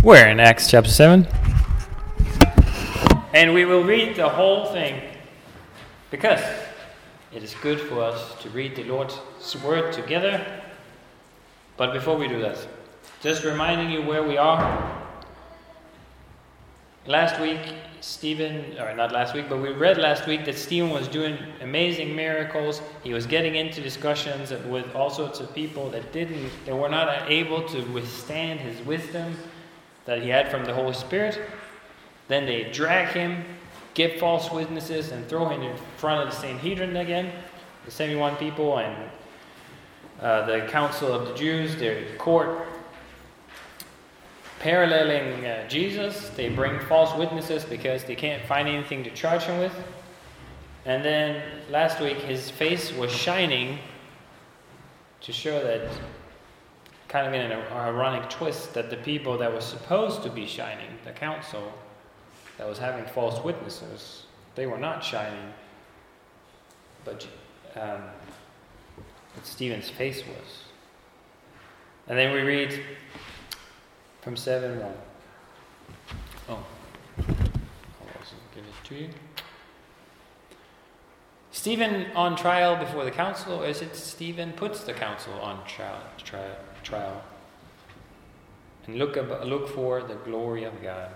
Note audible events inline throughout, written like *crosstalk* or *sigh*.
We're in Acts chapter 7. And we will read the whole thing because it is good for us to read the Lord's word together. But before we do that, just reminding you where we are. Last week, Stephen, or not last week, but we read last week that Stephen was doing amazing miracles. He was getting into discussions with all sorts of people that didn't, that were not able to withstand his wisdom that he had from the Holy Spirit. Then they drag him, give false witnesses, and throw him in front of the Sanhedrin again, the 71 people and uh, the council of the Jews, their court. Paralleling uh, Jesus, they bring false witnesses because they can't find anything to charge him with. And then last week, his face was shining to show that kind of in an ironic twist that the people that were supposed to be shining, the council that was having false witnesses, they were not shining, but, um, but Stephen's face was. And then we read from 7 1. Oh, I'll give it to you. Stephen on trial before the council, or is it Stephen puts the council on trial? trial trial. And look, ab- look for the glory of God.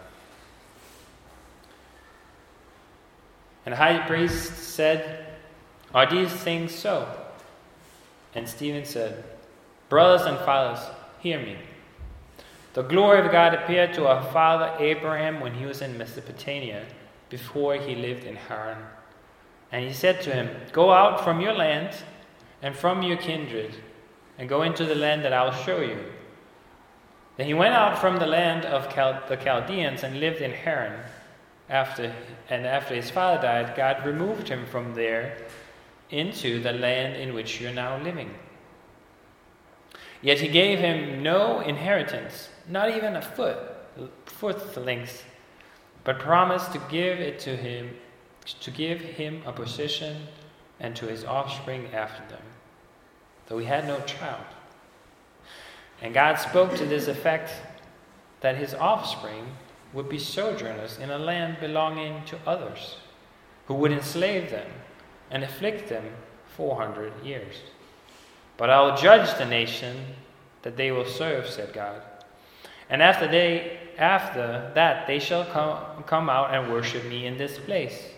And the high priest said, Are these things so? And Stephen said, Brothers and fathers, hear me. The glory of God appeared to our father Abraham when he was in Mesopotamia, before he lived in Haran. And he said to him, Go out from your land and from your kindred and go into the land that I'll show you. Then he went out from the land of the Chaldeans and lived in Haran. After, and after his father died, God removed him from there into the land in which you're now living. Yet he gave him no inheritance, not even a foot, foot length, but promised to give it to him, to give him a position and to his offspring after them though he had no child. And God spoke to this effect that his offspring would be sojourners in a land belonging to others, who would enslave them and afflict them 400 years. But I will judge the nation that they will serve, said God. And after, they, after that, they shall come, come out and worship me in this place.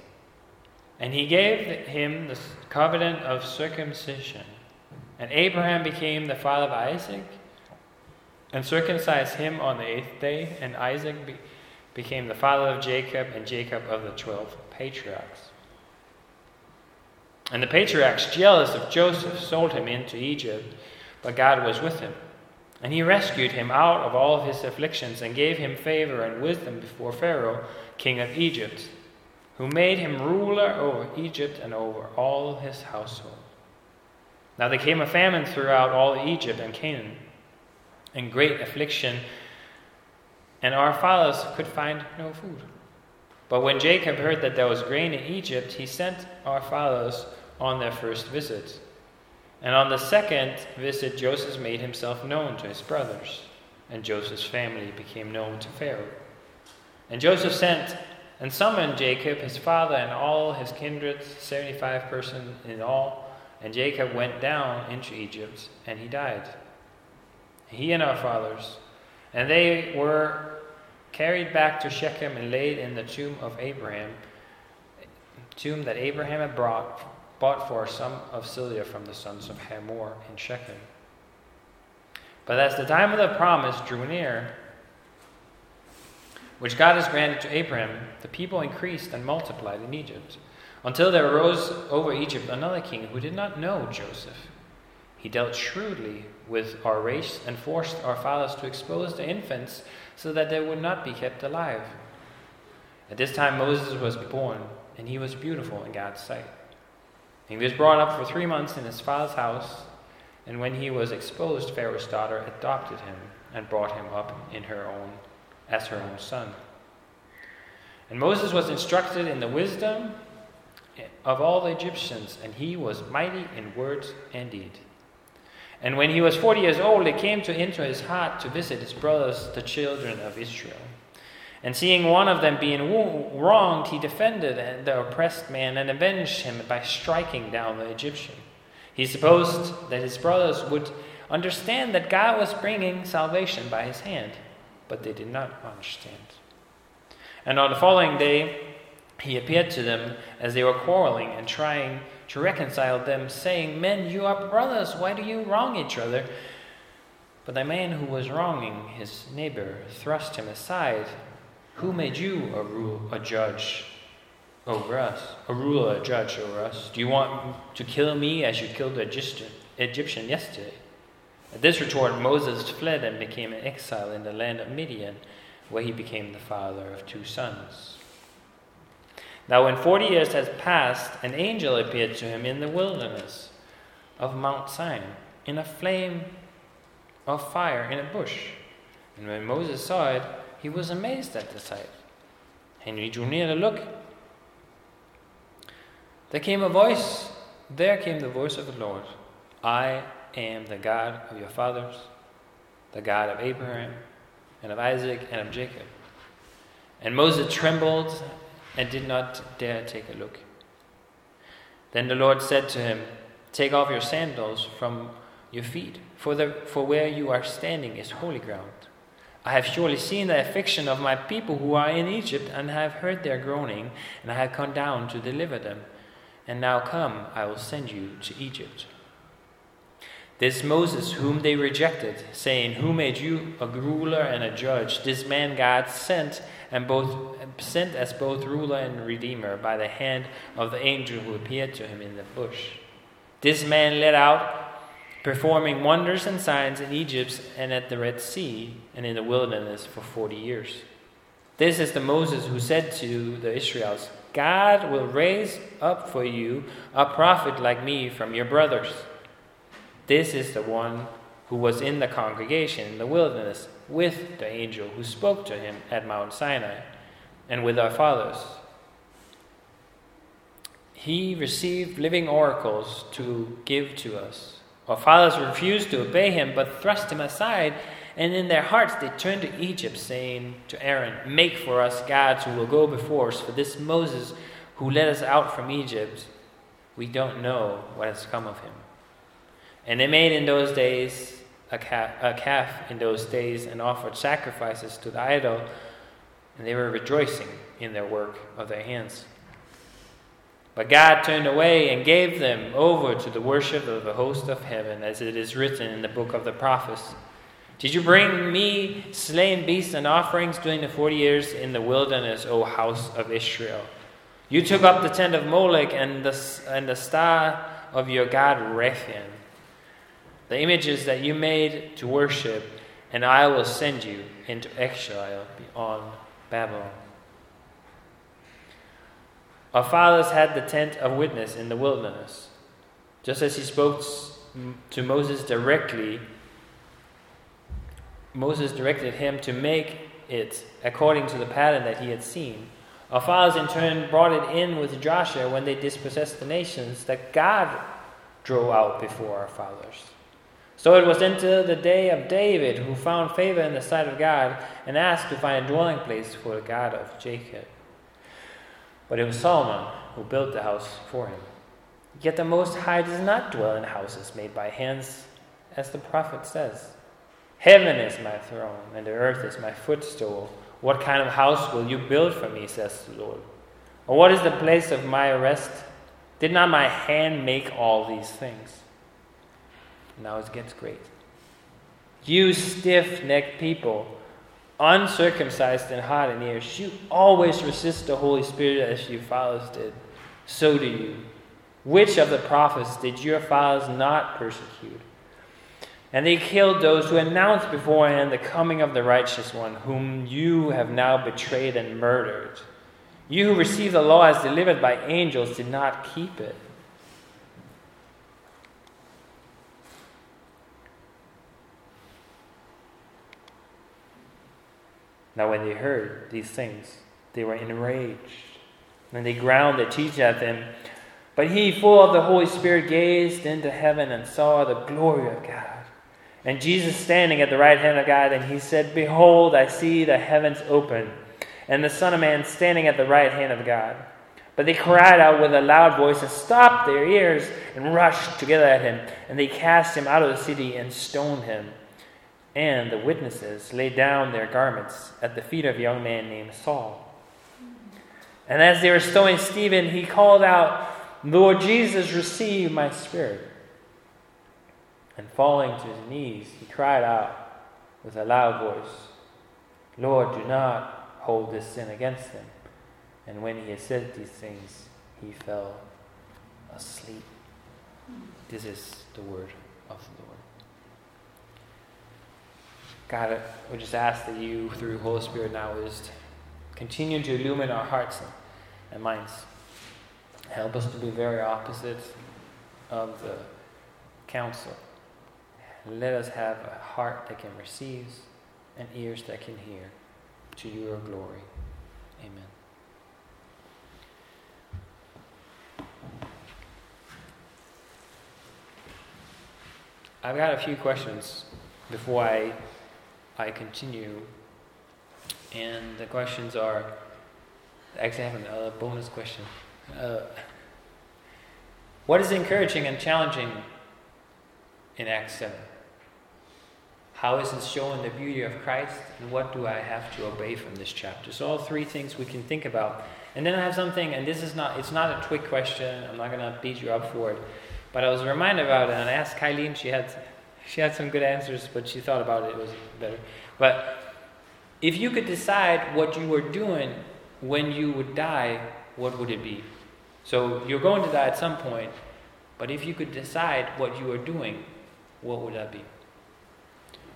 And he gave him the covenant of circumcision and Abraham became the father of Isaac, and circumcised him on the eighth day, and Isaac be- became the father of Jacob, and Jacob of the twelve patriarchs. And the patriarchs, jealous of Joseph, sold him into Egypt, but God was with him. And he rescued him out of all of his afflictions, and gave him favor and wisdom before Pharaoh, king of Egypt, who made him ruler over Egypt and over all his household. Now there came a famine throughout all Egypt and Canaan, and great affliction, and our fathers could find no food. But when Jacob heard that there was grain in Egypt, he sent our fathers on their first visit. And on the second visit, Joseph made himself known to his brothers, and Joseph's family became known to Pharaoh. And Joseph sent and summoned Jacob, his father, and all his kindred, 75 persons in all and Jacob went down into Egypt, and he died. He and our fathers. And they were carried back to Shechem and laid in the tomb of Abraham, tomb that Abraham had brought, bought for sum of silver from the sons of Hamor in Shechem. But as the time of the promise drew near, which God has granted to Abraham, the people increased and multiplied in Egypt until there arose over Egypt another king who did not know Joseph. He dealt shrewdly with our race and forced our fathers to expose the infants so that they would not be kept alive. At this time, Moses was born, and he was beautiful in God's sight. He was brought up for three months in his father's house, and when he was exposed, Pharaoh's daughter adopted him and brought him up in her own as her own son. And Moses was instructed in the wisdom of all the Egyptians, and he was mighty in words and deed. And when he was forty years old, it came to into his heart to visit his brothers, the children of Israel. And seeing one of them being wronged, he defended the oppressed man and avenged him by striking down the Egyptian. He supposed that his brothers would understand that God was bringing salvation by his hand, but they did not understand. And on the following day, he appeared to them as they were quarreling and trying to reconcile them, saying, Men, you are brothers, why do you wrong each other? But the man who was wronging his neighbor thrust him aside. Who made you a rule, a judge over us, a ruler, a judge over us? Do you want to kill me as you killed the Egyptian yesterday? At this retort, Moses fled and became an exile in the land of Midian, where he became the father of two sons. Now, when forty years had passed, an angel appeared to him in the wilderness of Mount Sinai, in a flame of fire in a bush. And when Moses saw it, he was amazed at the sight. And he drew near to look. There came a voice, there came the voice of the Lord I am the God of your fathers, the God of Abraham, and of Isaac, and of Jacob. And Moses trembled and did not dare take a look. Then the Lord said to him, Take off your sandals from your feet, for, the, for where you are standing is holy ground. I have surely seen the affliction of my people who are in Egypt, and have heard their groaning, and I have come down to deliver them. And now come, I will send you to Egypt. This Moses, whom they rejected, saying, Who made you a ruler and a judge? This man God sent and both sent as both ruler and redeemer by the hand of the angel who appeared to him in the bush. This man led out, performing wonders and signs in Egypt and at the Red Sea and in the wilderness for forty years. This is the Moses who said to the Israelites, God will raise up for you a prophet like me from your brothers. This is the one who was in the congregation in the wilderness with the angel who spoke to him at Mount Sinai and with our fathers. He received living oracles to give to us. Our fathers refused to obey him, but thrust him aside, and in their hearts they turned to Egypt, saying to Aaron, Make for us gods who will go before us, for this Moses who led us out from Egypt, we don't know what has come of him. And they made in those days a calf, a calf in those days and offered sacrifices to the idol, and they were rejoicing in their work of their hands. But God turned away and gave them over to the worship of the host of heaven, as it is written in the book of the prophets. Did you bring me slain beasts and offerings during the forty years in the wilderness, O house of Israel? You took up the tent of Molech and the, and the star of your god Rephan the images that you made to worship, and I will send you into exile beyond Babylon. Our fathers had the tent of witness in the wilderness. Just as he spoke to Moses directly, Moses directed him to make it according to the pattern that he had seen. Our fathers, in turn, brought it in with Joshua when they dispossessed the nations that God drove out before our fathers. So it was until the day of David, who found favor in the sight of God and asked to find a dwelling place for the God of Jacob. But it was Solomon who built the house for him. Yet the Most High does not dwell in houses made by hands, as the prophet says. Heaven is my throne, and the earth is my footstool. What kind of house will you build for me, says the Lord? Or what is the place of my rest? Did not my hand make all these things? Now it gets great. You stiff necked people, uncircumcised in heart and ears, you always resist the Holy Spirit as your fathers did. So do you. Which of the prophets did your fathers not persecute? And they killed those who announced beforehand the coming of the righteous one, whom you have now betrayed and murdered. You who received the law as delivered by angels did not keep it. Now, when they heard these things, they were enraged. And they ground their teeth at them. But he, full of the Holy Spirit, gazed into heaven and saw the glory of God. And Jesus standing at the right hand of God, and he said, Behold, I see the heavens open, and the Son of Man standing at the right hand of God. But they cried out with a loud voice and stopped their ears and rushed together at him. And they cast him out of the city and stoned him. And the witnesses laid down their garments at the feet of a young man named Saul. And as they were stoning Stephen, he called out, Lord Jesus, receive my spirit. And falling to his knees, he cried out with a loud voice, Lord, do not hold this sin against them. And when he had said these things, he fell asleep. This is the word of the Lord. God, we just ask that you, through Holy Spirit now, is continue to illumine our hearts and minds. Help us to be very opposite of the council. Let us have a heart that can receive and ears that can hear to your glory. Amen. I've got a few questions before I, I continue. And the questions are actually, I have a bonus question. Uh, what is encouraging and challenging in Acts 7? How is it showing the beauty of Christ? And what do I have to obey from this chapter? So, all three things we can think about. And then I have something, and this is not, it's not a trick question. I'm not going to beat you up for it. But I was reminded about it, and I asked Kylie, she had, she had some good answers, but she thought about it, it was better. But if you could decide what you were doing when you would die, what would it be? So you're going to die at some point, but if you could decide what you are doing, what would that be?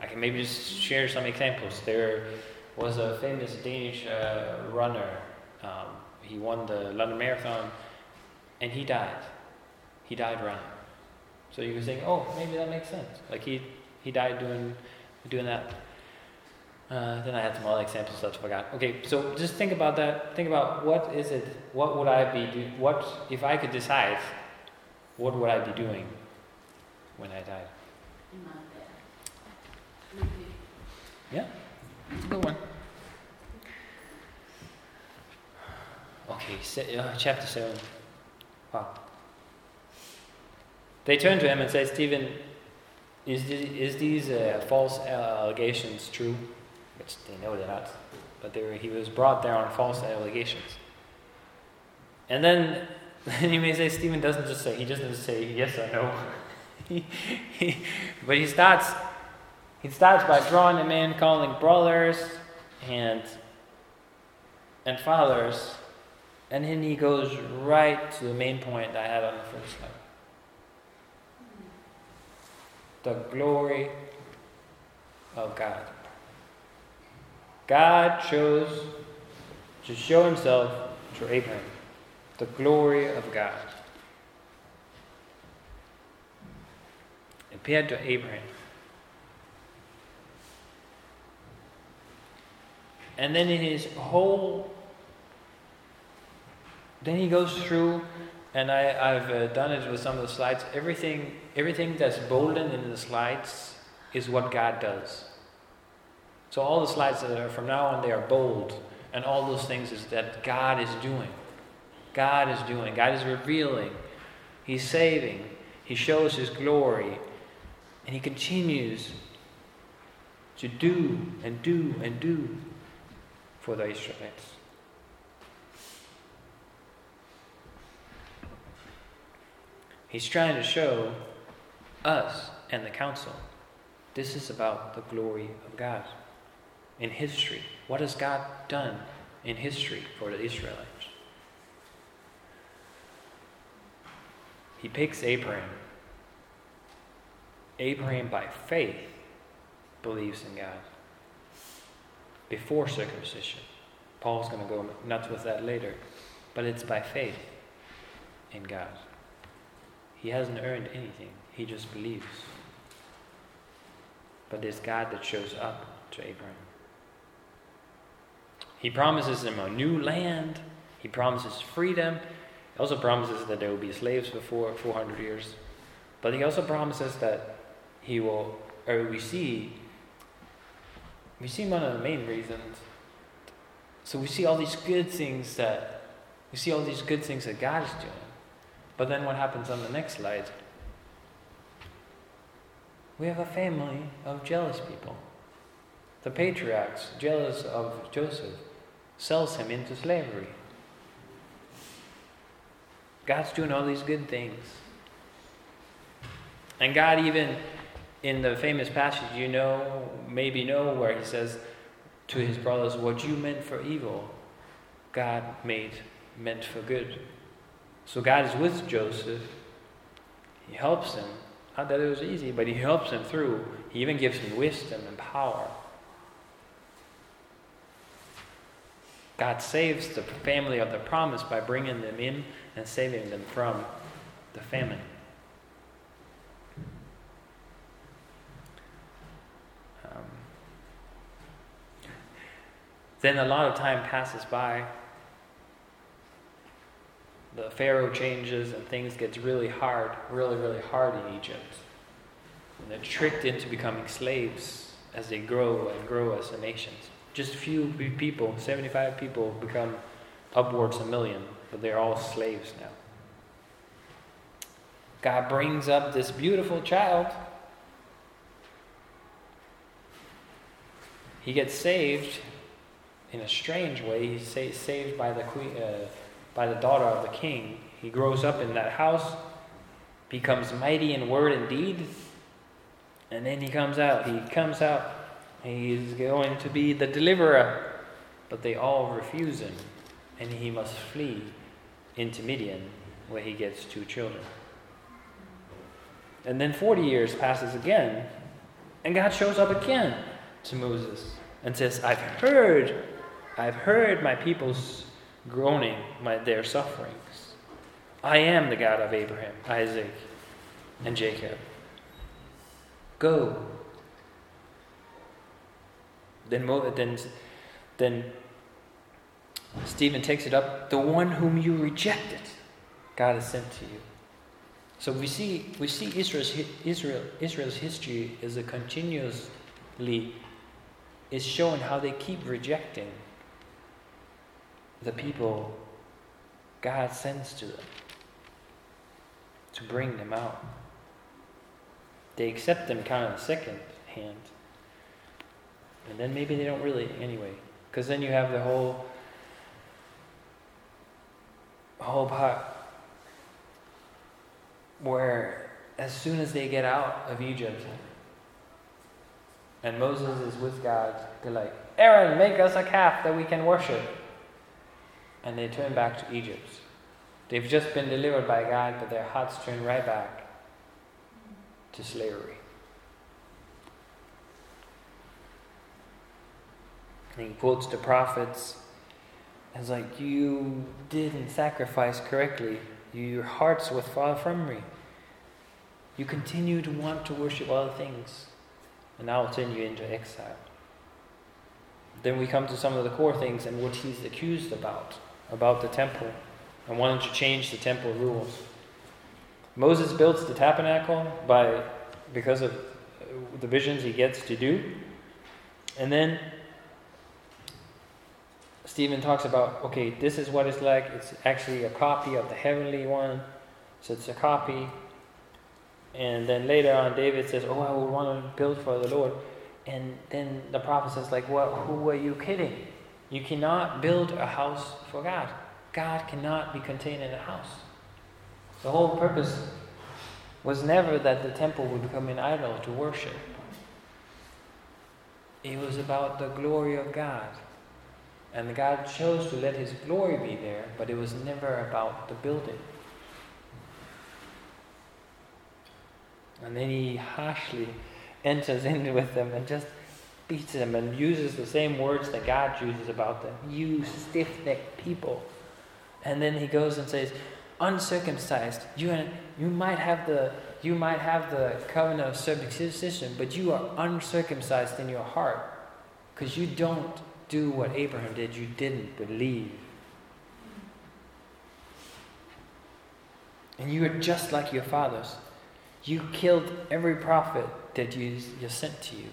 I can maybe just share some examples. There was a famous Danish uh, runner. Um, he won the London Marathon, and he died. He died running. So you can saying, oh, maybe that makes sense. Like he he died doing doing that. Uh, then I had some other examples that I forgot. Okay, so just think about that. Think about what is it? What would I be? Do, what if I could decide? What would I be doing when I died? Yeah, good one. Okay, uh, chapter seven. Wow. They turn to him and say, Stephen, is, this, is these uh, false allegations true? Which they know they're not. But were, he was brought there on false allegations. And then, *laughs* then you may say Stephen doesn't just say, he doesn't just say yes or no. he, *laughs* he, but he starts, he starts by drawing them in, calling brothers and, and fathers. And then he goes right to the main point I had on the first slide the glory of God. God chose to show himself to Abraham, the glory of God. Appeared to Abraham. And then in his whole, then he goes through and I, have uh, done it with some of the slides. Everything, everything that's bolden in the slides is what God does. So all the slides that are from now on, they are bold. And all those things is that God is doing. God is doing. God is revealing. He's saving. He shows His glory. And He continues to do and do and do for the Israelites. He's trying to show us and the council this is about the glory of God in history. What has God done in history for the Israelites? He picks Abraham. Abraham, by faith, believes in God before circumcision. Paul's going to go nuts with that later. But it's by faith in God. He hasn't earned anything, he just believes. But there's God that shows up to Abraham. He promises him a new land, he promises freedom, He also promises that they will be slaves for 400 years. But he also promises that he will, or we see, we see one of the main reasons. So we see all these good things that, we see all these good things that God is doing. But then what happens on the next slide? We have a family of jealous people. The patriarchs, jealous of Joseph, sells him into slavery. God's doing all these good things. And God, even in the famous passage, you know, maybe know, where he says to his brothers, What you meant for evil, God made meant for good. So God is with Joseph. He helps him. Not that it was easy, but he helps him through. He even gives him wisdom and power. God saves the family of the promise by bringing them in and saving them from the famine. Um, then a lot of time passes by. The Pharaoh changes and things gets really hard, really, really hard in Egypt. And they're tricked into becoming slaves as they grow and grow as a nation. Just a few people, 75 people, become upwards a million, but they're all slaves now. God brings up this beautiful child. He gets saved in a strange way. He's saved by the queen, uh, by the daughter of the king. He grows up in that house, becomes mighty in word and deed, and then he comes out. He comes out He's going to be the deliverer. But they all refuse him, and he must flee into Midian, where he gets two children. And then 40 years passes again, and God shows up again to Moses and says, I've heard, I've heard my people's groaning, my, their sufferings. I am the God of Abraham, Isaac, and Jacob. Go then, then, then Stephen takes it up. The one whom you rejected, God has sent to you. So we see we see Israel's Israel Israel's history is a continuously is showing how they keep rejecting the people God sends to them to bring them out. They accept them kind of second hand. And then maybe they don't really anyway. Because then you have the whole whole part where as soon as they get out of Egypt and Moses is with God, they're like, Aaron, make us a calf that we can worship. And they turn back to Egypt. They've just been delivered by God, but their hearts turn right back to slavery. And he quotes the prophets as like, You didn't sacrifice correctly. Your hearts were far from me. You continue to want to worship other things, and I will send you into exile. Then we come to some of the core things and what he's accused about, about the temple, and wanting to change the temple rules. Moses builds the tabernacle by because of the visions he gets to do. And then Stephen talks about, okay, this is what it's like. It's actually a copy of the heavenly one. So it's a copy. And then later on, David says, oh, I would want to build for the Lord. And then the prophet says, like, well, who are you kidding? You cannot build a house for God. God cannot be contained in a house. The whole purpose was never that the temple would become an idol to worship. It was about the glory of God. And God chose to let His glory be there, but it was never about the building. And then He harshly *laughs* enters in with them and just beats them and uses the same words that God uses about them. You stiff necked people. And then He goes and says, uncircumcised. You, you might have the you might have the covenant of circumcision, but you are uncircumcised in your heart because you don't do what Abraham did, you didn't believe. And you are just like your fathers. You killed every prophet that you, you sent to you.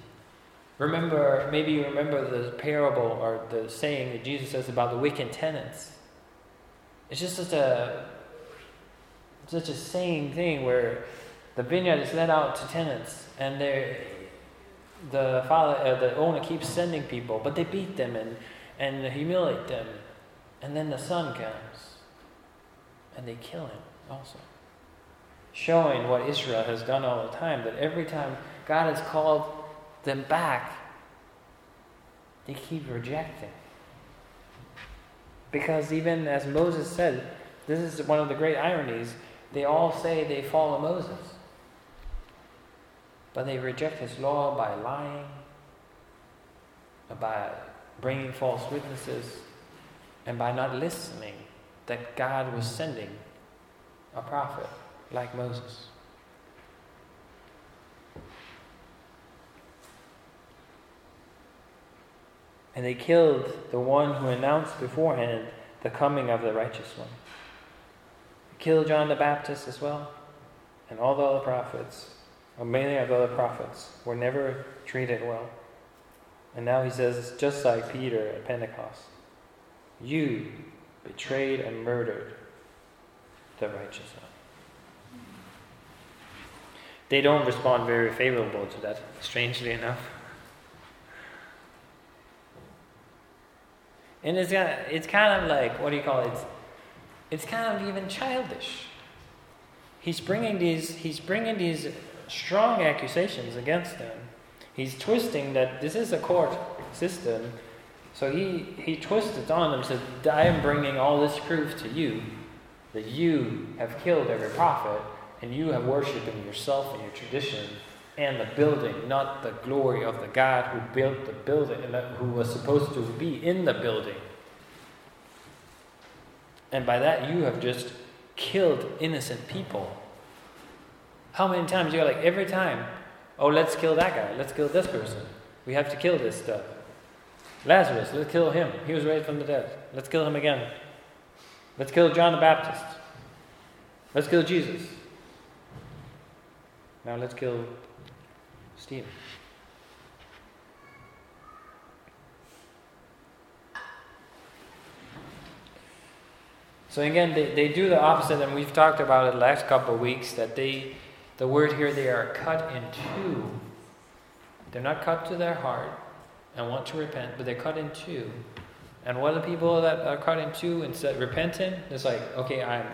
Remember, maybe you remember the parable or the saying that Jesus says about the wicked tenants. It's just such a such a saying thing where the vineyard is let out to tenants and the father, uh, the owner keeps sending people, but they beat them and, and humiliate them. And then the son comes and they kill him also. Showing what Israel has done all the time that every time God has called them back, they keep rejecting. Because even as Moses said, this is one of the great ironies, they all say they follow Moses. But they reject his law by lying, by bringing false witnesses, and by not listening that God was sending a prophet like Moses. And they killed the one who announced beforehand the coming of the righteous one. They killed John the Baptist as well, and all the other prophets, or many of the other prophets, were never treated well. And now he says, just like Peter at Pentecost, you betrayed and murdered the righteous one. They don't respond very favorable to that, strangely enough. And it's of, it's kind of like, what do you call it? It's, it's kind of even childish. He's bringing these, he's bringing these strong accusations against them. He's twisting that this is a court system. So he, he twisted on them, said, I am bringing all this proof to you that you have killed every prophet and you have worshipped in yourself and your tradition and the building, not the glory of the God who built the building who was supposed to be in the building. And by that, you have just killed innocent people. How many times you're like, every time, oh, let's kill that guy, let's kill this person. We have to kill this stuff. Lazarus, let's kill him. He was raised from the dead. Let's kill him again. Let's kill John the Baptist. Let's kill Jesus. Now let's kill Stephen. So again, they, they do the opposite, and we've talked about it the last couple of weeks that they, the word here, they are cut in two. They're not cut to their heart and want to repent, but they're cut in two. And what are the people that are cut in two instead repenting? It's like, okay, I'm,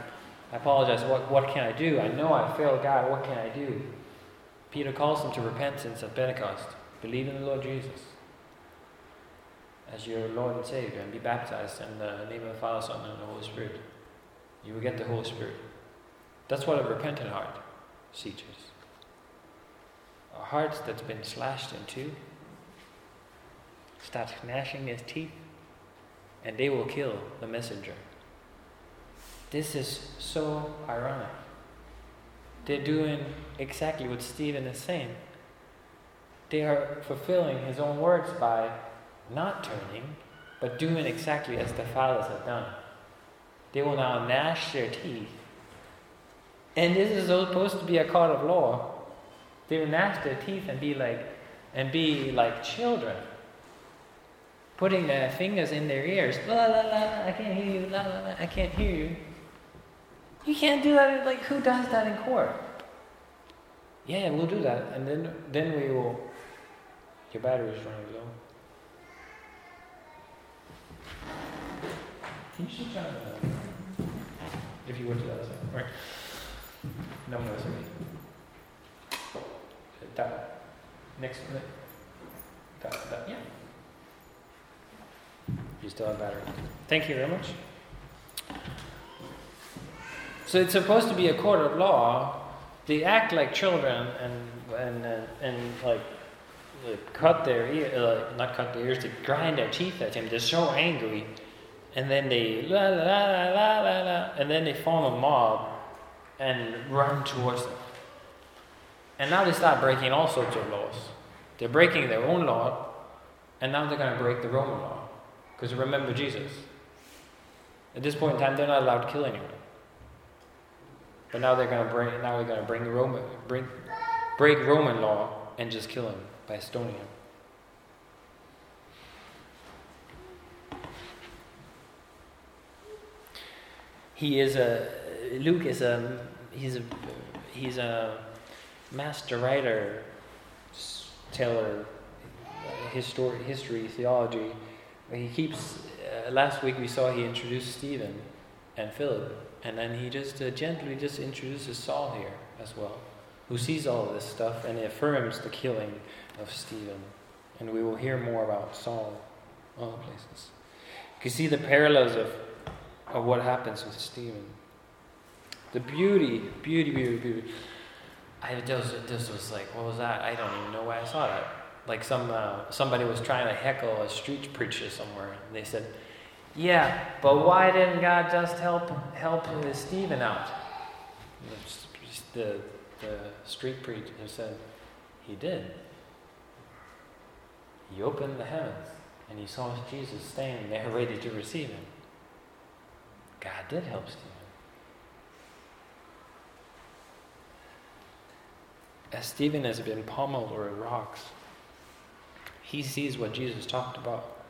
I apologize. What, what can I do? I know I failed God. What can I do? Peter calls them to repentance at Pentecost. Believe in the Lord Jesus as your Lord and Savior and be baptized in the name of the Father, Son, and the Holy Spirit. You will get the Holy Spirit. That's what a repentant heart teaches. A heart that's been slashed in two starts gnashing its teeth, and they will kill the messenger. This is so ironic. They're doing exactly what Stephen is saying. They are fulfilling his own words by not turning, but doing exactly as the fathers have done. They will now gnash their teeth. And this is supposed to be a court of law. They will gnash their teeth and be like and be like children. Putting their fingers in their ears. La la la, I can't hear you, la la la, I can't hear you. You can't do that. Like, who does that in court? Yeah, we'll do that. And then, then we will. Your battery's running low. Can you switch on If you went to the other side. Right. No, no, sorry. That. Next one. That, that, yeah. You still have battery. Thank you very much. So it's supposed to be a court of law. They act like children and and and, and like, cut their ear, not cut their ears, they grind their teeth at him. They're so angry, and then they la la la la la la, and then they form a mob and run towards them. And now they start breaking all sorts of laws. They're breaking their own law, and now they're going to break the Roman law. Because remember Jesus. At this point in time, they're not allowed to kill anyone. But now they're going to bring now they're going to bring Roman bring break Roman law and just kill him by stoning him. He is a Luke is a he's a he's a master writer, teller, history, history, theology. He keeps. Uh, last week we saw he introduced Stephen and Philip, and then he just uh, gently just introduces Saul here as well, who sees all of this stuff and affirms the killing of Stephen. And we will hear more about Saul, the places. You see the parallels of of what happens with Stephen. The beauty, beauty, beauty, beauty. I just, this was like, what was that? I don't even know why I saw that. Like some uh, somebody was trying to heckle a street preacher somewhere. And they said, "Yeah, but why didn't God just help help Stephen out?" The the street preacher said, "He did. He opened the heavens, and he saw Jesus standing there *laughs* ready to receive him." God did help Stephen. As Stephen has been pummeled or rocks, he sees what Jesus talked about.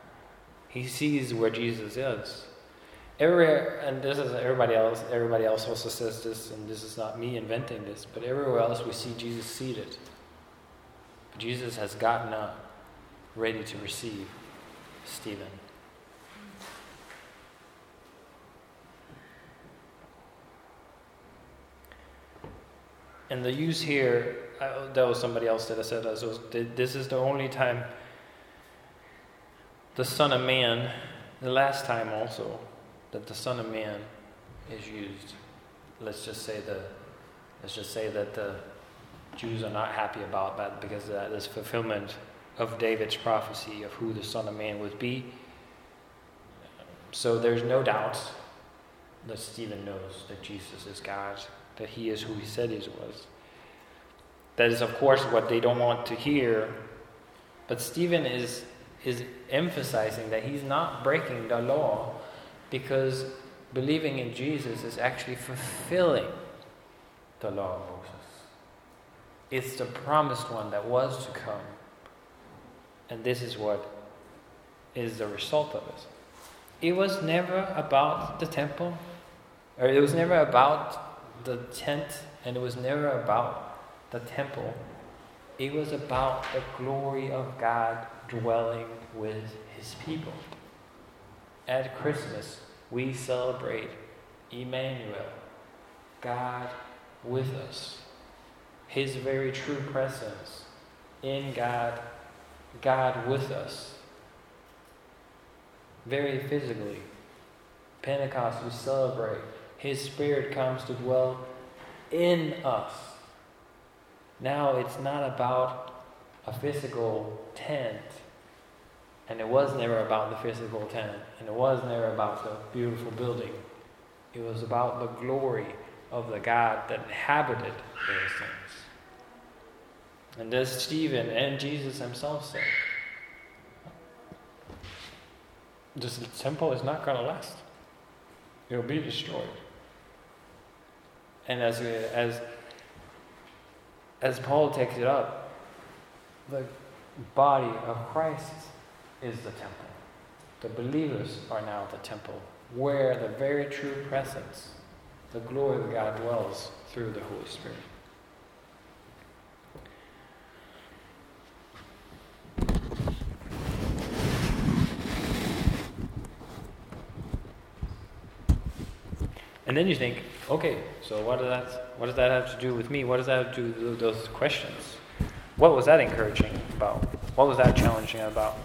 He sees where Jesus is. Everywhere, and this is everybody else. Everybody else also says this, and this is not me inventing this, but everywhere else we see Jesus seated. But Jesus has gotten up, ready to receive Stephen. And the use here, uh, that was somebody else that I said, this, was, this is the only time the Son of Man, the last time also, that the Son of Man is used. Let's just say the, let's just say that the Jews are not happy about that because that is fulfillment of David's prophecy of who the Son of Man would be. So there's no doubt that Stephen knows that Jesus is God that he is who he said he was. That is, of course, what they don't want to hear. But Stephen is, is emphasizing that he's not breaking the law because believing in Jesus is actually fulfilling the law of Moses. It's the promised one that was to come. And this is what is the result of it. It was never about the temple, or it was never about the tent, and it was never about the temple. It was about the glory of God dwelling with his people. At Christmas, we celebrate Emmanuel, God with us, his very true presence in God, God with us, very physically. Pentecost, we celebrate his Spirit comes to dwell in us. Now it's not about a physical tent, and it was never about the physical tent, and it was never about the beautiful building. It was about the glory of the God that inhabited those things. And as Stephen and Jesus himself said, this temple is not going to last. It will be destroyed. And as, as, as Paul takes it up, the body of Christ is the temple. The believers are now the temple, where the very true presence, the glory of God dwells through the Holy Spirit. And then you think, okay, so what does that what does that have to do with me? What does that have to do with those questions? What was that encouraging about? What was that challenging about?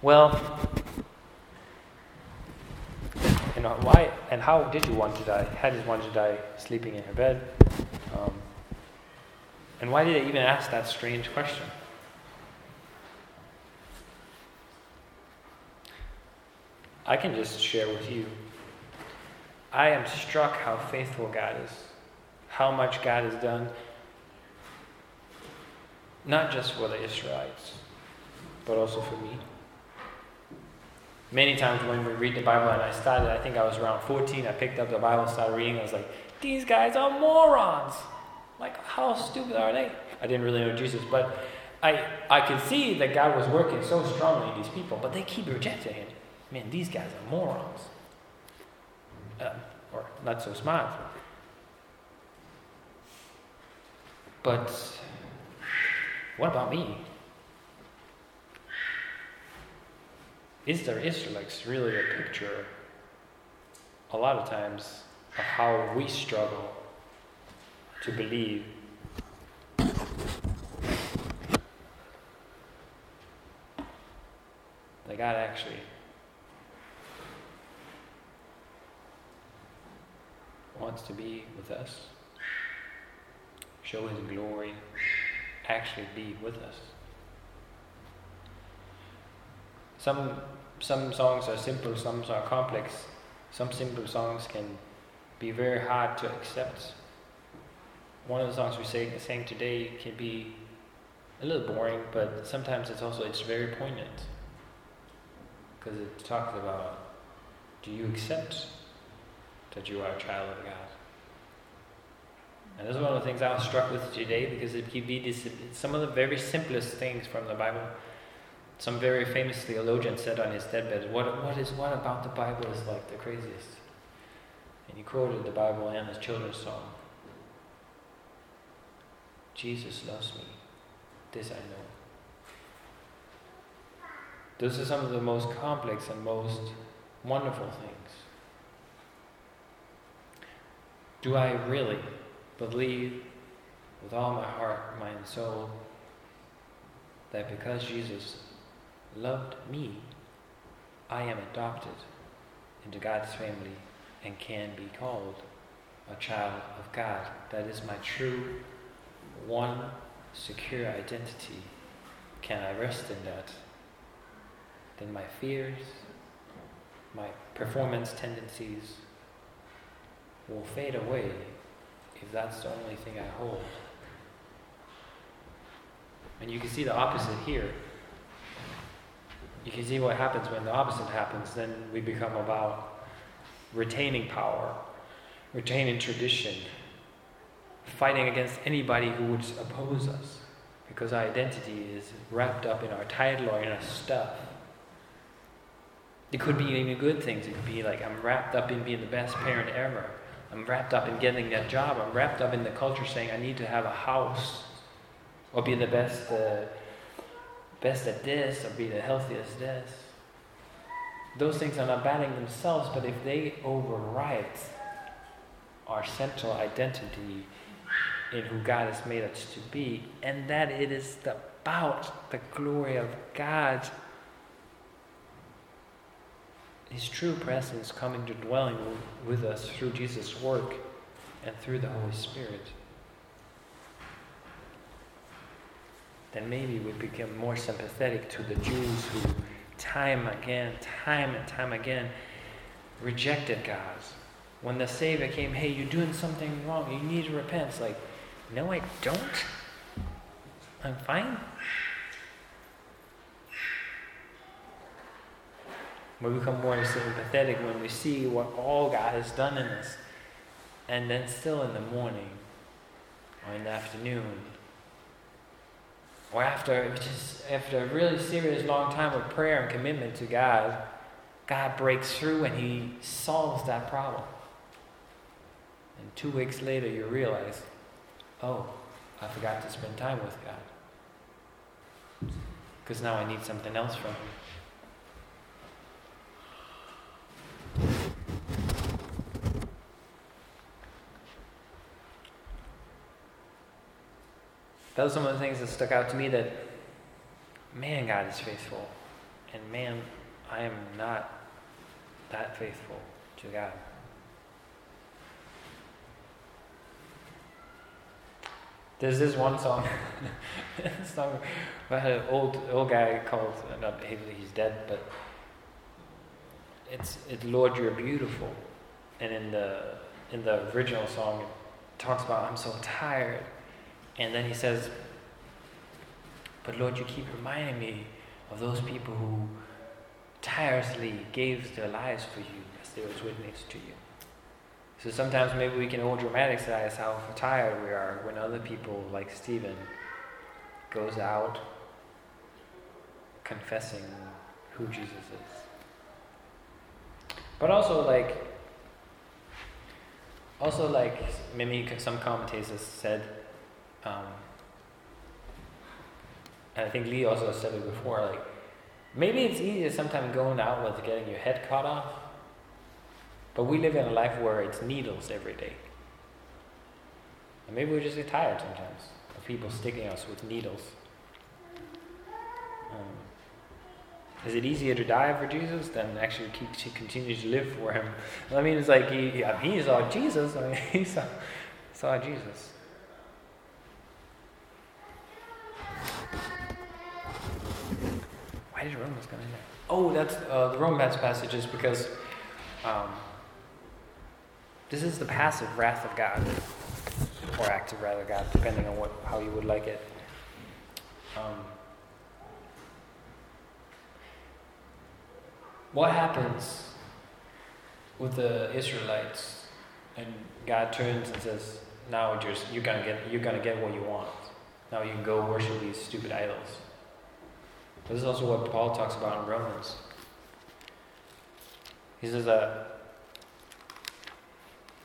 Well, you know, why and how did you want to die? How did you want to die sleeping in your bed? Um, and why did I even ask that strange question? I can just share with you. I am struck how faithful God is, how much God has done, not just for the Israelites, but also for me. many times when we read the Bible, and I started, I think I was around 14, I picked up the Bible, and started reading, I was like, these guys are morons. Like, how stupid are they? I didn't really know Jesus, but I, I could see that God was working so strongly in these people, but they keep rejecting Him. Man, these guys are morons. Um, or not so smart. But what about me? Is the Israelites really a picture, a lot of times, of how we struggle to believe that God actually wants to be with us, show His glory, actually be with us. Some, some songs are simple, some are complex. Some simple songs can be very hard to accept. One of the songs we sang, sang today can be a little boring, but sometimes it's also it's very poignant because it talks about do you accept that you are a child of God? And this is one of the things I was struck with today because it can be this, some of the very simplest things from the Bible. Some very famous theologian said on his deathbed, what, what, is, what about the Bible is like the craziest? And he quoted the Bible and his children's song. Jesus loves me. This I know. Those are some of the most complex and most wonderful things. Do I really believe with all my heart, mind, and soul that because Jesus loved me, I am adopted into God's family and can be called a child of God. That is my true, one secure identity. Can I rest in that? Then my fears, my performance tendencies will fade away that's the only thing I hold. And you can see the opposite here. You can see what happens when the opposite happens. Then we become about retaining power, retaining tradition, fighting against anybody who would oppose us. Because our identity is wrapped up in our title or in our stuff. It could be even good things. It could be like, I'm wrapped up in being the best parent ever. I'm wrapped up in getting that job. I'm wrapped up in the culture saying I need to have a house or be the best, uh, best at this or be the healthiest this. Those things are not bad in themselves, but if they overwrite our central identity in who God has made us to be, and that it is about the glory of God his true presence coming to dwelling with us through Jesus' work and through the Holy Spirit, then maybe we become more sympathetic to the Jews who, time again, time and time again, rejected God. When the Savior came, hey, you're doing something wrong. You need to repent. It's like, no, I don't. I'm fine. We become more sympathetic when we see what all God has done in us. And then still in the morning or in the afternoon or after just after a really serious long time of prayer and commitment to God, God breaks through and he solves that problem. And two weeks later you realize, oh, I forgot to spend time with God. Because now I need something else from him. That was some of the things that stuck out to me that, man, God is faithful. And man, I am not that faithful to God. There's this one song, *laughs* song about an old old guy called not he's dead, but it's it's Lord You're Beautiful, and in the in the original song it talks about I'm so tired and then he says, But Lord, you keep reminding me of those people who tirelessly gave their lives for you as they was witness to you. So sometimes maybe we can over dramatize how tired we are when other people like Stephen goes out confessing who Jesus is. But also like also like maybe some commentators said um, and I think Lee also said it before, like maybe it's easier sometimes going out with getting your head cut off but we live in a life where it's needles every day. And maybe we just get tired sometimes of people sticking us with needles. Um, is it easier to die for Jesus than actually to continue to live for Him? I mean, it's like he, he saw Jesus. I mean, *laughs* he saw, saw Jesus. Why did Romans come in there? Oh, that's uh, the Romans passage is because um, this is the passive wrath of God, or active wrath of God, depending on what how you would like it. Um, what happens with the Israelites, and God turns and says, "Now you're you're gonna get you're gonna get what you want. Now you can go worship these stupid idols." This is also what Paul talks about in Romans. He says that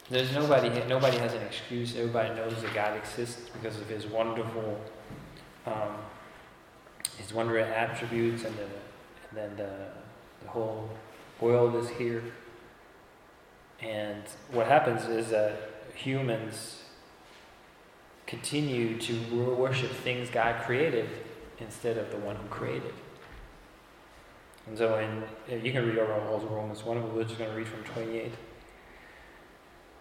there's nobody, nobody has an excuse. Everybody knows that God exists because of His wonderful, um, His wonderful attributes, and, the, and then the, the whole world is here. And what happens is that humans continue to worship things God created instead of the one who created. And so, in, you can read over all the Romans. One of them, we're just going to read from 28.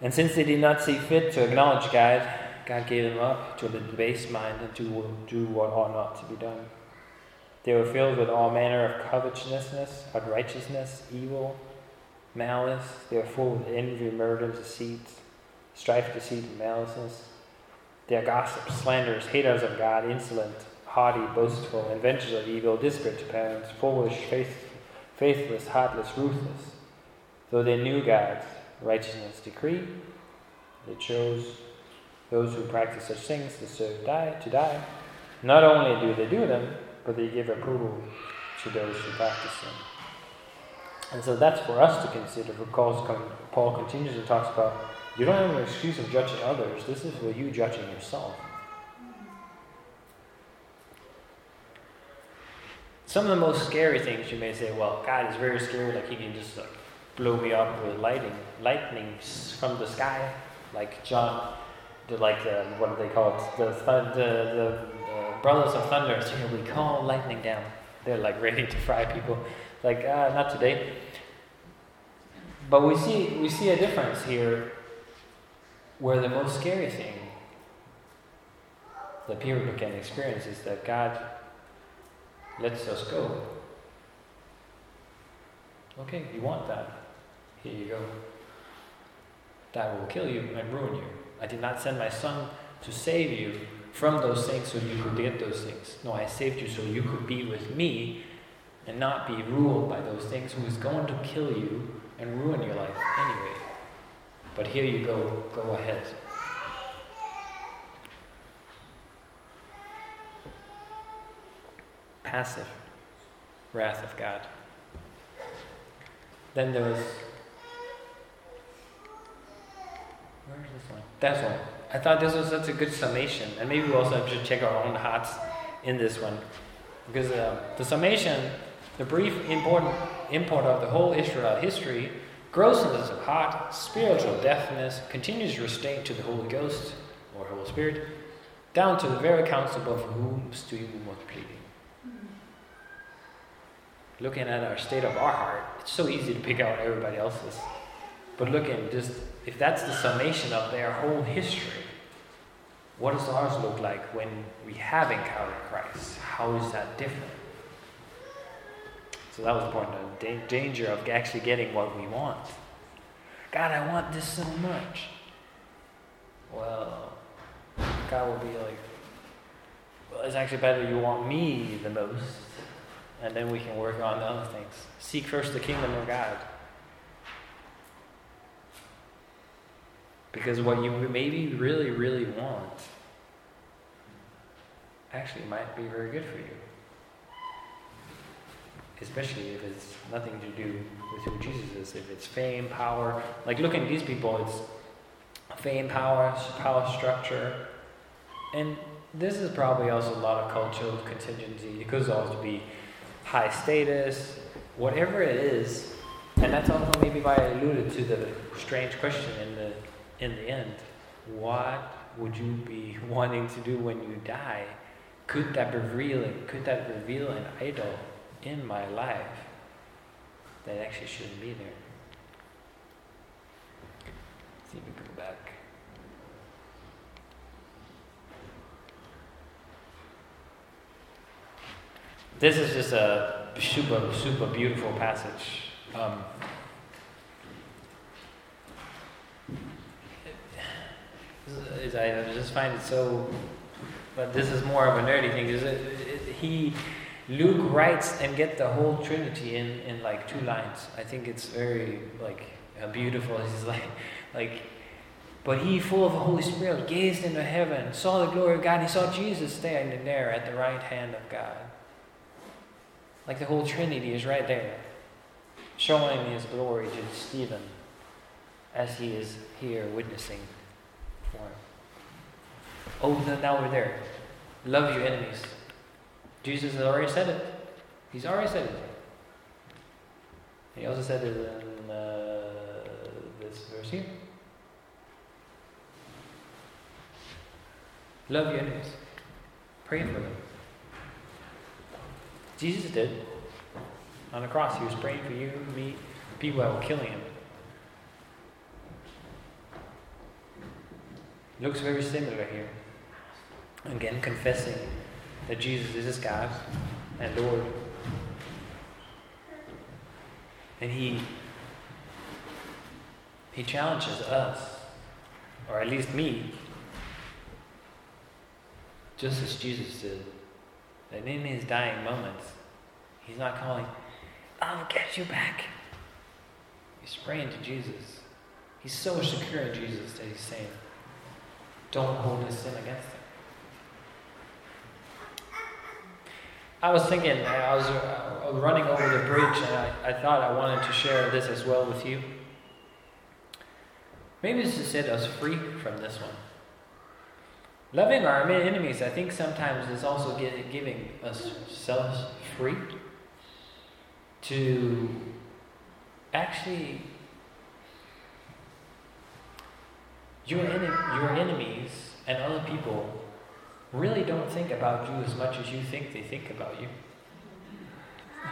And since they did not see fit to acknowledge God, God gave them up to a debased mind and to do what ought not to be done. They were filled with all manner of covetousness, unrighteousness, evil, malice. They were full of envy, murder, deceit, strife, deceit, and maliceness. They are gossips, slanderers, haters of God, insolent, haughty, boastful, inventors of evil, disparate to parents, foolish, faith, faithless, heartless, ruthless. Though they knew God's righteousness decree. They chose those who practice such things to serve die to die. Not only do they do them, but they give approval to those who practice them. And so that's for us to consider. For Paul continues and talks about you don't have an excuse of judging others. This is for you judging yourself. Some of the most scary things you may say, well, God is very scary, like he can just like blow me up with lightning, lightnings from the sky, like John, the, like the, what do they call it? The, the, the, the brothers of thunder. So we call lightning down. They're like ready to fry people. Like uh, not today. But we see we see a difference here, where the most scary thing the people can experience is that God lets us go. Okay, you want that. Here you go. That will kill you and ruin you. I did not send my son to save you from those things so you could get those things. No, I saved you so you could be with me and not be ruled by those things who is going to kill you and ruin your life anyway. But here you go, go ahead. Passive wrath of God. Then there was Where's this one? That's one. I thought this was such a good summation, and maybe we also should check our own hearts in this one, because uh, the summation, the brief important import of the whole Israel history, grossness of heart, spiritual deafness, continuous restraint to the Holy Ghost or Holy Spirit, down to the very council of whom whom was pleading. Looking at our state of our heart, it's so easy to pick out everybody else's. But looking just if that's the summation of their whole history, what does ours look like when we have encountered Christ? How is that different? So that was the point of da- danger of actually getting what we want. God, I want this so much. Well, God will be like, well, it's actually better you want me the most and then we can work on the other things. Seek first the kingdom of God. Because what you maybe really, really want actually might be very good for you. Especially if it's nothing to do with who Jesus is. If it's fame, power. Like look at these people, it's fame, power, power structure. And this is probably also a lot of cultural contingency. It could also be high status, whatever it is. And that's also maybe why I alluded to the strange question in in the end. What would you be *laughs* wanting to do when you die? Could that reveal could that reveal an idol in my life that actually shouldn't be there? Let's see if we can go back. This is just a super, super beautiful passage. Um, I just find it so, but this is more of a nerdy thing. Is it, it, he, Luke writes and get the whole Trinity in, in like two lines. I think it's very like beautiful. *laughs* He's like, like, but he, full of the Holy Spirit, gazed into heaven, saw the glory of God. He saw Jesus standing there at the right hand of God. Like the whole Trinity is right there, showing his glory to Stephen as he is here witnessing. Oh, now we're there. Love your enemies. Jesus has already said it. He's already said it. He also said it in uh, this verse here. Love your enemies. Pray for them. Jesus did. On the cross, he was praying for you, me, people that were killing him. Looks very similar here. Again, confessing that Jesus is his God and Lord. And he he challenges us, or at least me, just as Jesus did. That in his dying moments, he's not calling, I'll get you back. He's praying to Jesus. He's so secure in Jesus that he's saying, Don't hold his sin against him. I was thinking, I was uh, running over the bridge, and I, I thought I wanted to share this as well with you. Maybe it's to set us free from this one. Loving our enemies, I think sometimes is also giving us selves free to actually your, your enemies and other people really don't think about you as much as you think they think about you. *laughs*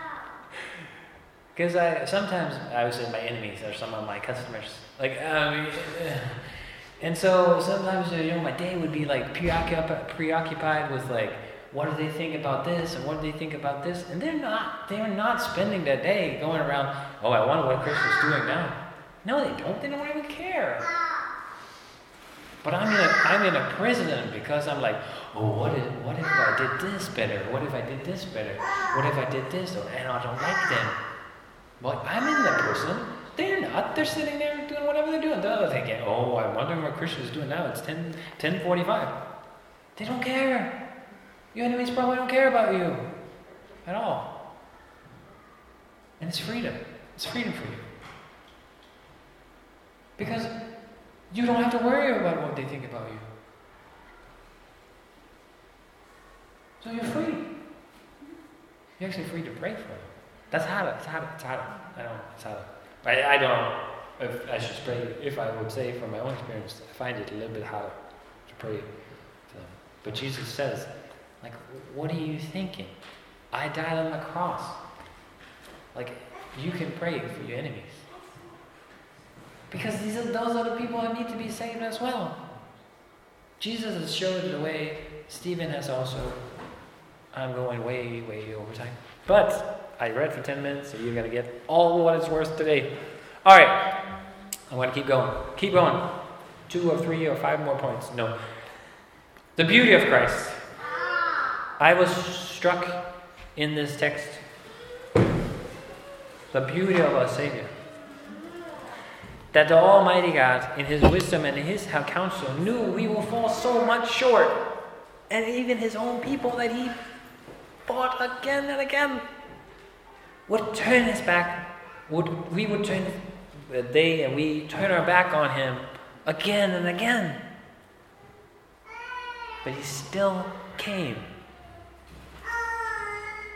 Because I sometimes I would say my enemies are some of my customers. Like um, *laughs* and so sometimes, you know, my day would be like preoccupied, preoccupied with like, what do they think about this and what do they think about this? And they're not, they're not spending that day going around, oh, I wonder what Chris is doing now. No, they don't. They don't even care. But I'm in a, I'm in a prison because I'm like, oh, what if, what if I did this better? What if I did this better? What if I did this? And I don't like them. But I'm in the prison they're not. They're sitting there doing whatever they're doing. They're thinking, oh, I'm wondering what is doing now. It's 10, 1045. They don't care. Your enemies probably don't care about you at all. And it's freedom. It's freedom for you. Because you don't have to worry about what they think about you. So you're free. You're actually free to pray for them. That's how It's how It's how I don't know. It's how I, I don't if I should pray, if I would say from my own experience, I find it a little bit harder to pray to them. But Jesus says, like, what are you thinking? I died on the cross. Like, you can pray for your enemies. Because these are, those are the people that need to be saved as well. Jesus has showed the way. Stephen has also. I'm going way, way over time. But I read for 10 minutes, so you're going to get all what it's worth today. All right. I'm going to keep going. Keep going. Two or three or five more points. No. The beauty of Christ. I was struck in this text the beauty of our Savior. That the Almighty God, in His wisdom and His counsel, knew we will fall so much short, and even His own people that He fought again and again would turn His back. Would we would turn uh, the day and we turn our back on Him again and again. But He still came.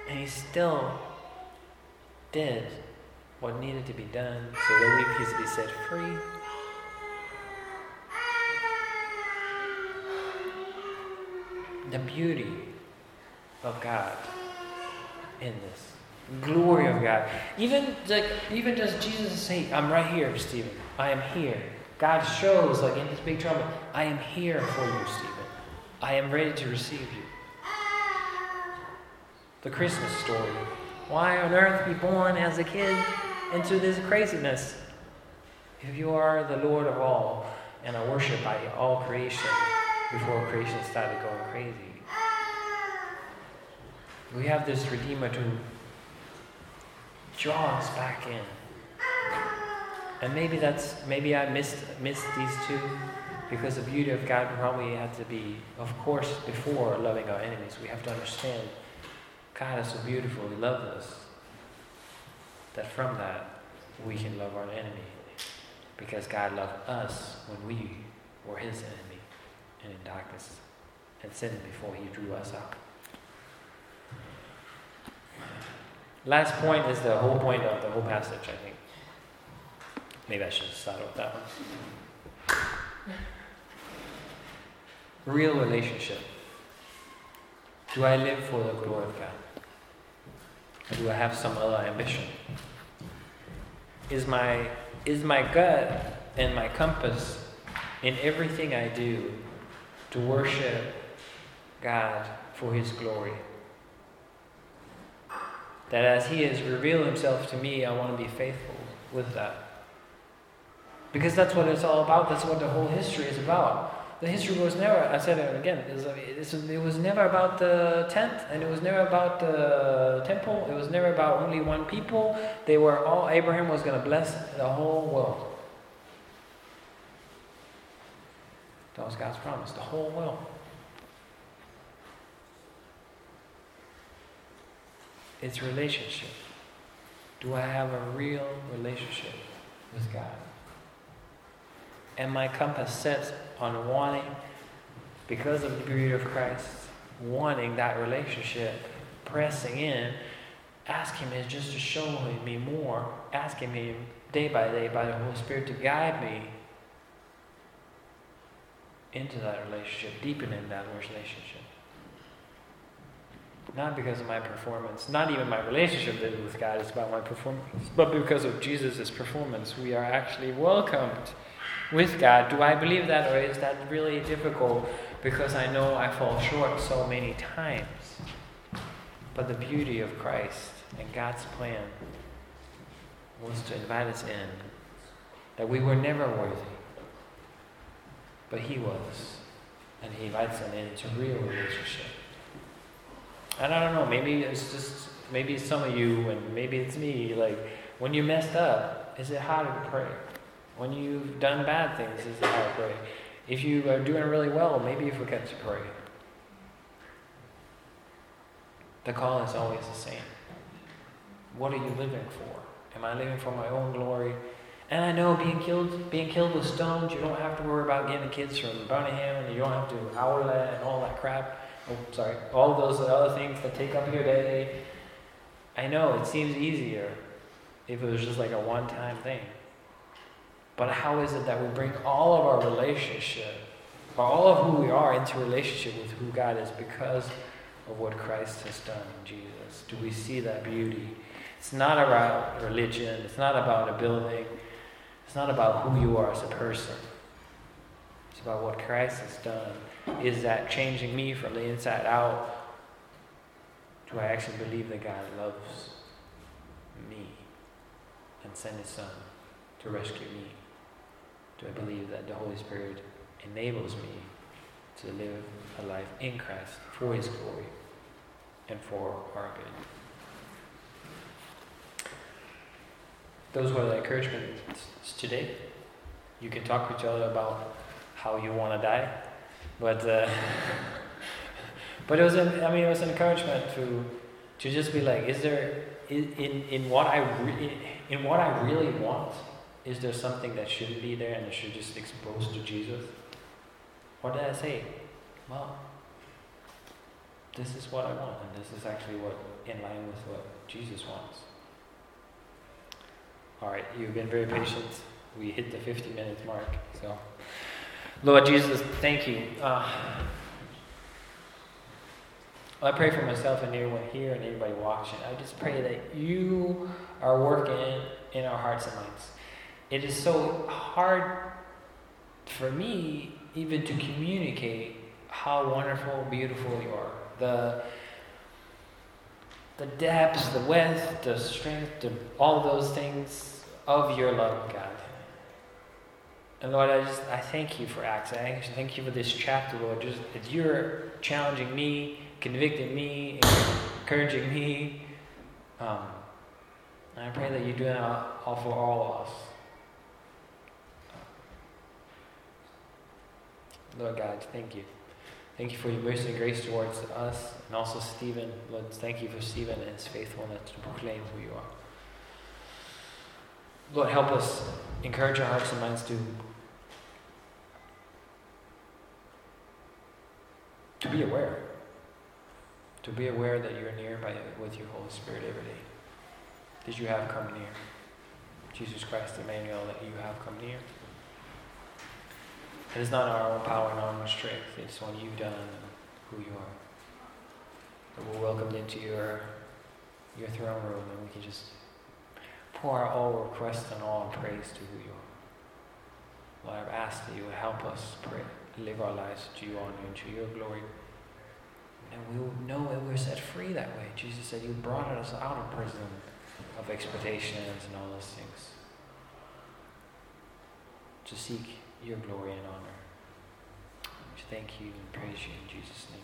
And He still did what needed to be done so that we could be set free. The beauty of God in this glory of God. Even like even does Jesus say, "I'm right here, Stephen. I am here." God shows like in His big trumpet, "I am here for you, Stephen. I am ready to receive you." The Christmas story. Why on earth be born as a kid into this craziness? If you are the Lord of all and are worshipped by all creation before creation started going crazy. We have this Redeemer to draw us back in. And maybe that's maybe I missed missed these two because the beauty of God probably had to be, of course, before loving our enemies. We have to understand God is so beautiful, He loves us. That from that we can love our enemy. Because God loved us when we were his enemy and in darkness and sin before he drew us out. Last point is the whole point of the whole passage, I think. Maybe I should start with that one. Real relationship. Do I live for the glory of God? Or do I have some other ambition? Is my, is my gut and my compass in everything I do to worship God for His glory? That as He has revealed Himself to me, I want to be faithful with that. Because that's what it's all about. That's what the whole history is about the history was never, I said it again, it was, it was never about the tent and it was never about the temple. It was never about only one people. They were all, Abraham was going to bless the whole world. That was God's promise, the whole world. It's relationship. Do I have a real relationship with God? And my compass sets on wanting, because of the beauty of Christ, wanting that relationship, pressing in, asking Him just to show me more, asking me day by day by the Holy Spirit to guide me into that relationship, deepening that relationship. Not because of my performance, not even my relationship with God is about my performance, but because of Jesus' performance, we are actually welcomed with God. Do I believe that, or is that really difficult because I know I fall short so many times? But the beauty of Christ and God's plan was to invite us in, that we were never worthy, but He was. And He invites us into real relationship. And I don't know, maybe it's just, maybe it's some of you, and maybe it's me, like, when you messed up, is it harder to pray? When you've done bad things, is how to pray. If you are doing really well, maybe you forget to pray. The call is always the same. What are you living for? Am I living for my own glory? And I know being killed, being killed with stones, you don't have to worry about getting kids from Birmingham, and you don't have to outlet and all that crap. Oh, sorry, all those other things that take up your day. I know it seems easier if it was just like a one-time thing. But how is it that we bring all of our relationship, or all of who we are, into relationship with who God is because of what Christ has done in Jesus? Do we see that beauty? It's not about religion, it's not about a building, it's not about who you are as a person. It's about what Christ has done. Is that changing me from the inside out? Do I actually believe that God loves me and sent his son to rescue me? Do I believe that the Holy Spirit enables me to live a life in Christ for His glory and for our good. those were the encouragements today. You can talk to each other about how you want to die, but uh, *laughs* but it was an, I mean it was an encouragement to to just be like, is there in in, in what I re- in what I really want, is there something that shouldn't be there and that should just expose to Jesus? What did I say? Well, this is what I want, and this is actually what in line with what Jesus wants. All right, you've been very patient. We hit the 50 minutes mark, so. Lord Jesus, thank you. Uh, I pray for myself and everyone here and everybody watching. I just pray that you are working in our hearts and minds. It is so hard for me even to communicate how wonderful, beautiful you are. The the depths, the width, the strength, the, all those things of your love, God. And Lord, I just I thank you for Acts. I thank you for this chapter, Lord. Just that you're challenging me, convicting me, encouraging me. Um, and I pray that you do that all for all of us. Lord God, thank you. Thank you for your mercy and grace towards us, and also Stephen. Lord, thank you for Stephen and his faithfulness to proclaim who you are. Lord, help us encourage our hearts and minds to to be aware, to be aware that you're near by with your Holy Spirit every day. That you have come near, Jesus Christ, Emmanuel, that you have come near. It is not our own power and our own strength. It's what you've done and who you are. That we're welcomed into your your throne room and we can just pour our all requests and all praise to who you are. Lord, I've asked that you would help us pray, live our lives to you honor and to your glory. And we will know that we're set free that way. Jesus said you brought us out of prison of expectations and all those things. To seek your glory and honor. We thank you and praise you in Jesus' name.